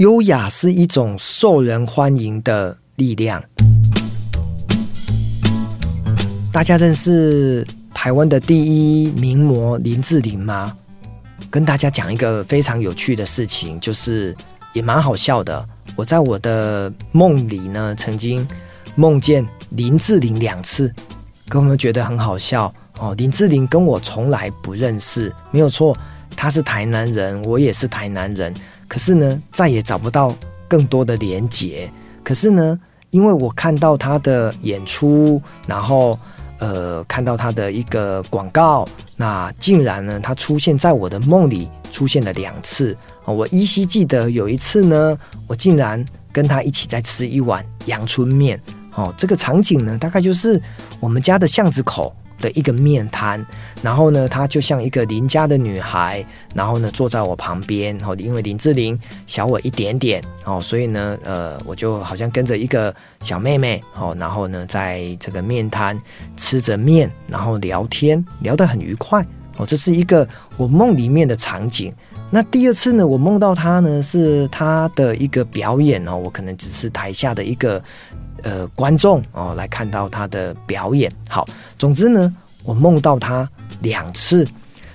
优雅是一种受人欢迎的力量。大家认识台湾的第一名模林志玲吗？跟大家讲一个非常有趣的事情，就是也蛮好笑的。我在我的梦里呢，曾经梦见林志玲两次，跟我们觉得很好笑哦。林志玲跟我从来不认识，没有错，她是台南人，我也是台南人。可是呢，再也找不到更多的连结。可是呢，因为我看到他的演出，然后。呃，看到他的一个广告，那竟然呢，他出现在我的梦里，出现了两次。我依稀记得有一次呢，我竟然跟他一起在吃一碗阳春面。哦，这个场景呢，大概就是我们家的巷子口。的一个面瘫，然后呢，她就像一个邻家的女孩，然后呢，坐在我旁边。哦，因为林志玲小我一点点，哦，所以呢，呃，我就好像跟着一个小妹妹，哦，然后呢，在这个面摊吃着面，然后聊天，聊得很愉快。哦，这是一个我梦里面的场景。那第二次呢，我梦到他呢，是他的一个表演哦，我可能只是台下的一个。呃，观众哦，来看到他的表演。好，总之呢，我梦到他两次。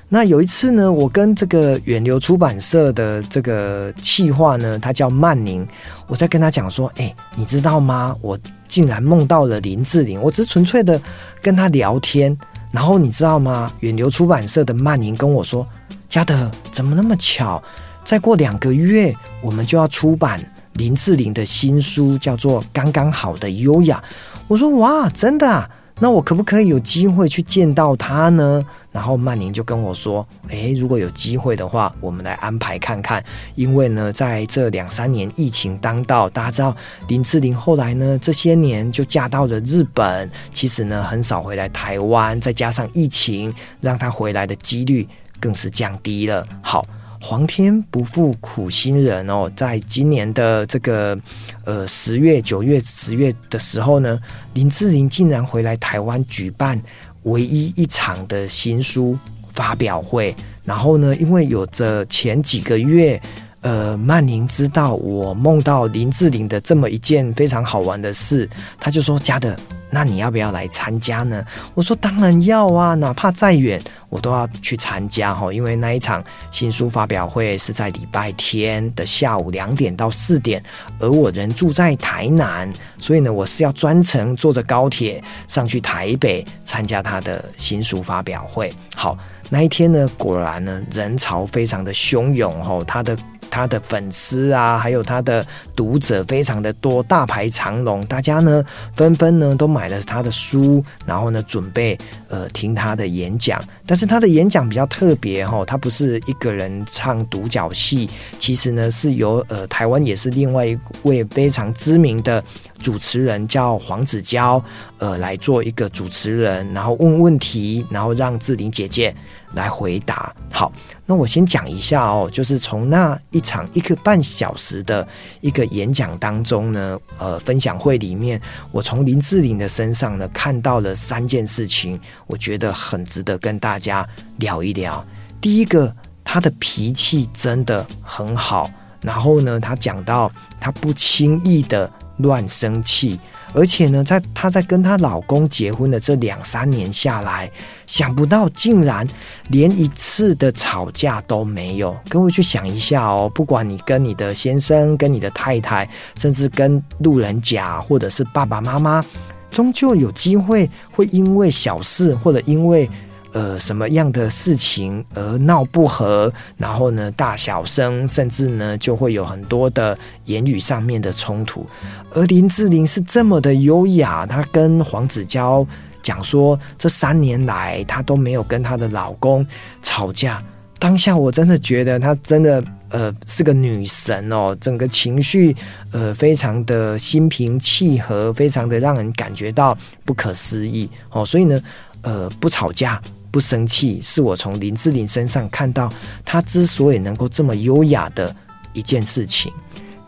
那有一次呢，我跟这个远流出版社的这个企划呢，他叫曼宁，我在跟他讲说，哎，你知道吗？我竟然梦到了林志玲。我只是纯粹的跟他聊天。然后你知道吗？远流出版社的曼宁跟我说，嘉德，怎么那么巧？再过两个月，我们就要出版。林志玲的新书叫做《刚刚好的优雅》，我说哇，真的啊？那我可不可以有机会去见到她呢？然后曼宁就跟我说，诶，如果有机会的话，我们来安排看看。因为呢，在这两三年疫情当道，大家知道林志玲后来呢，这些年就嫁到了日本，其实呢，很少回来台湾，再加上疫情，让她回来的几率更是降低了。好。皇天不负苦心人哦，在今年的这个呃十月、九月、十月的时候呢，林志玲竟然回来台湾举办唯一一场的新书发表会。然后呢，因为有着前几个月，呃，曼宁知道我梦到林志玲的这么一件非常好玩的事，他就说：“嘉德。”那你要不要来参加呢？我说当然要啊，哪怕再远，我都要去参加哈。因为那一场新书发表会是在礼拜天的下午两点到四点，而我人住在台南，所以呢，我是要专程坐着高铁上去台北参加他的新书发表会。好，那一天呢，果然呢，人潮非常的汹涌哈，他的。他的粉丝啊，还有他的读者非常的多，大排长龙，大家呢纷纷呢都买了他的书，然后呢准备呃听他的演讲。但是他的演讲比较特别哈，他不是一个人唱独角戏，其实呢是由呃台湾也是另外一位非常知名的主持人叫黄子佼呃来做一个主持人，然后问问题，然后让志玲姐姐来回答。好。那我先讲一下哦，就是从那一场一个半小时的一个演讲当中呢，呃，分享会里面，我从林志玲的身上呢看到了三件事情，我觉得很值得跟大家聊一聊。第一个，她的脾气真的很好，然后呢，她讲到她不轻易的乱生气。而且呢，在她在跟她老公结婚的这两三年下来，想不到竟然连一次的吵架都没有。各位去想一下哦，不管你跟你的先生、跟你的太太，甚至跟路人甲，或者是爸爸妈妈，终究有机会会因为小事或者因为。呃，什么样的事情而闹不和，然后呢，大小声，甚至呢，就会有很多的言语上面的冲突。而林志玲是这么的优雅，她跟黄子佼讲说，这三年来她都没有跟她的老公吵架。当下我真的觉得她真的呃是个女神哦，整个情绪呃非常的心平气和，非常的让人感觉到不可思议哦。所以呢，呃，不吵架。不生气，是我从林志玲身上看到她之所以能够这么优雅的一件事情。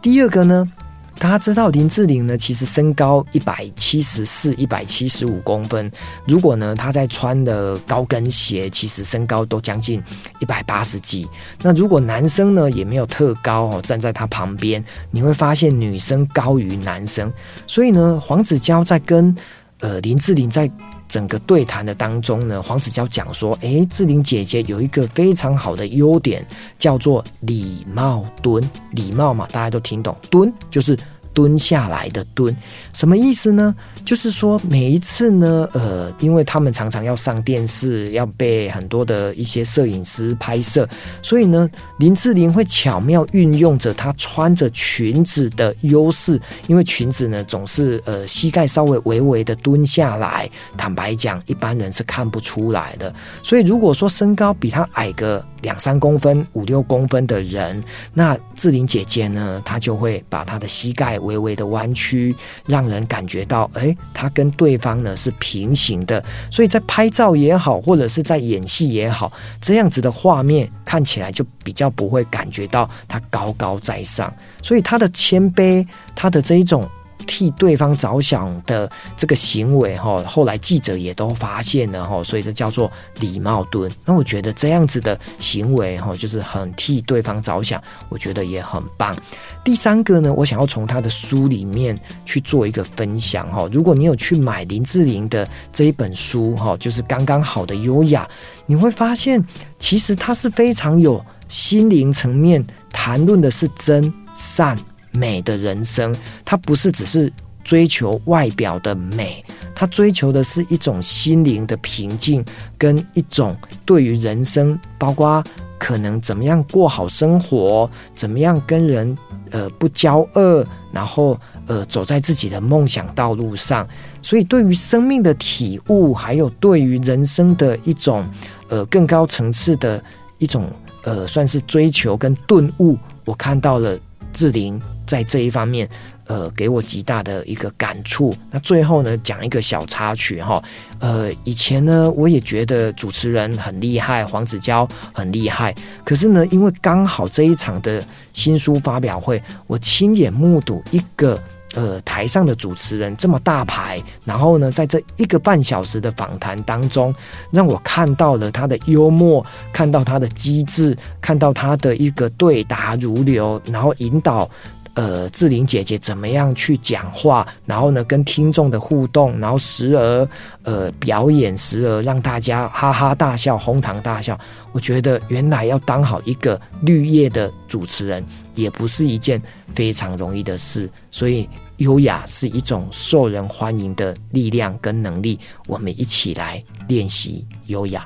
第二个呢，大家知道林志玲呢，其实身高一百七十四、一百七十五公分。如果呢，她在穿的高跟鞋，其实身高都将近一百八十几。那如果男生呢，也没有特高哦，站在她旁边，你会发现女生高于男生。所以呢，黄子佼在跟呃林志玲在整个对谈的当中呢，黄子佼讲说：“诶，志玲姐姐有一个非常好的优点，叫做礼貌蹲。礼貌嘛，大家都听懂，蹲就是。”蹲下来的蹲，什么意思呢？就是说每一次呢，呃，因为他们常常要上电视，要被很多的一些摄影师拍摄，所以呢，林志玲会巧妙运用着她穿着裙子的优势，因为裙子呢总是呃膝盖稍微微微的蹲下来，坦白讲，一般人是看不出来的。所以如果说身高比她矮个两三公分、五六公分的人，那志玲姐姐呢，她就会把她的膝盖。微微的弯曲，让人感觉到，哎，他跟对方呢是平行的，所以在拍照也好，或者是在演戏也好，这样子的画面看起来就比较不会感觉到他高高在上，所以他的谦卑，他的这一种。替对方着想的这个行为，哈，后来记者也都发现了，哈，所以这叫做礼貌蹲。那我觉得这样子的行为，哈，就是很替对方着想，我觉得也很棒。第三个呢，我想要从他的书里面去做一个分享，哈。如果你有去买林志玲的这一本书，哈，就是刚刚好的优雅，你会发现其实他是非常有心灵层面谈论的是真善美的人生，它不是只是追求外表的美，它追求的是一种心灵的平静，跟一种对于人生，包括可能怎么样过好生活，怎么样跟人呃不交恶，然后呃走在自己的梦想道路上。所以，对于生命的体悟，还有对于人生的一种呃更高层次的一种呃算是追求跟顿悟，我看到了志玲。在这一方面，呃，给我极大的一个感触。那最后呢，讲一个小插曲哈。呃，以前呢，我也觉得主持人很厉害，黄子佼很厉害。可是呢，因为刚好这一场的新书发表会，我亲眼目睹一个呃台上的主持人这么大牌，然后呢，在这一个半小时的访谈当中，让我看到了他的幽默，看到他的机智，看到他的一个对答如流，然后引导。呃，志玲姐姐怎么样去讲话？然后呢，跟听众的互动，然后时而呃表演，时而让大家哈哈大笑、哄堂大笑。我觉得原来要当好一个绿叶的主持人，也不是一件非常容易的事。所以，优雅是一种受人欢迎的力量跟能力。我们一起来练习优雅。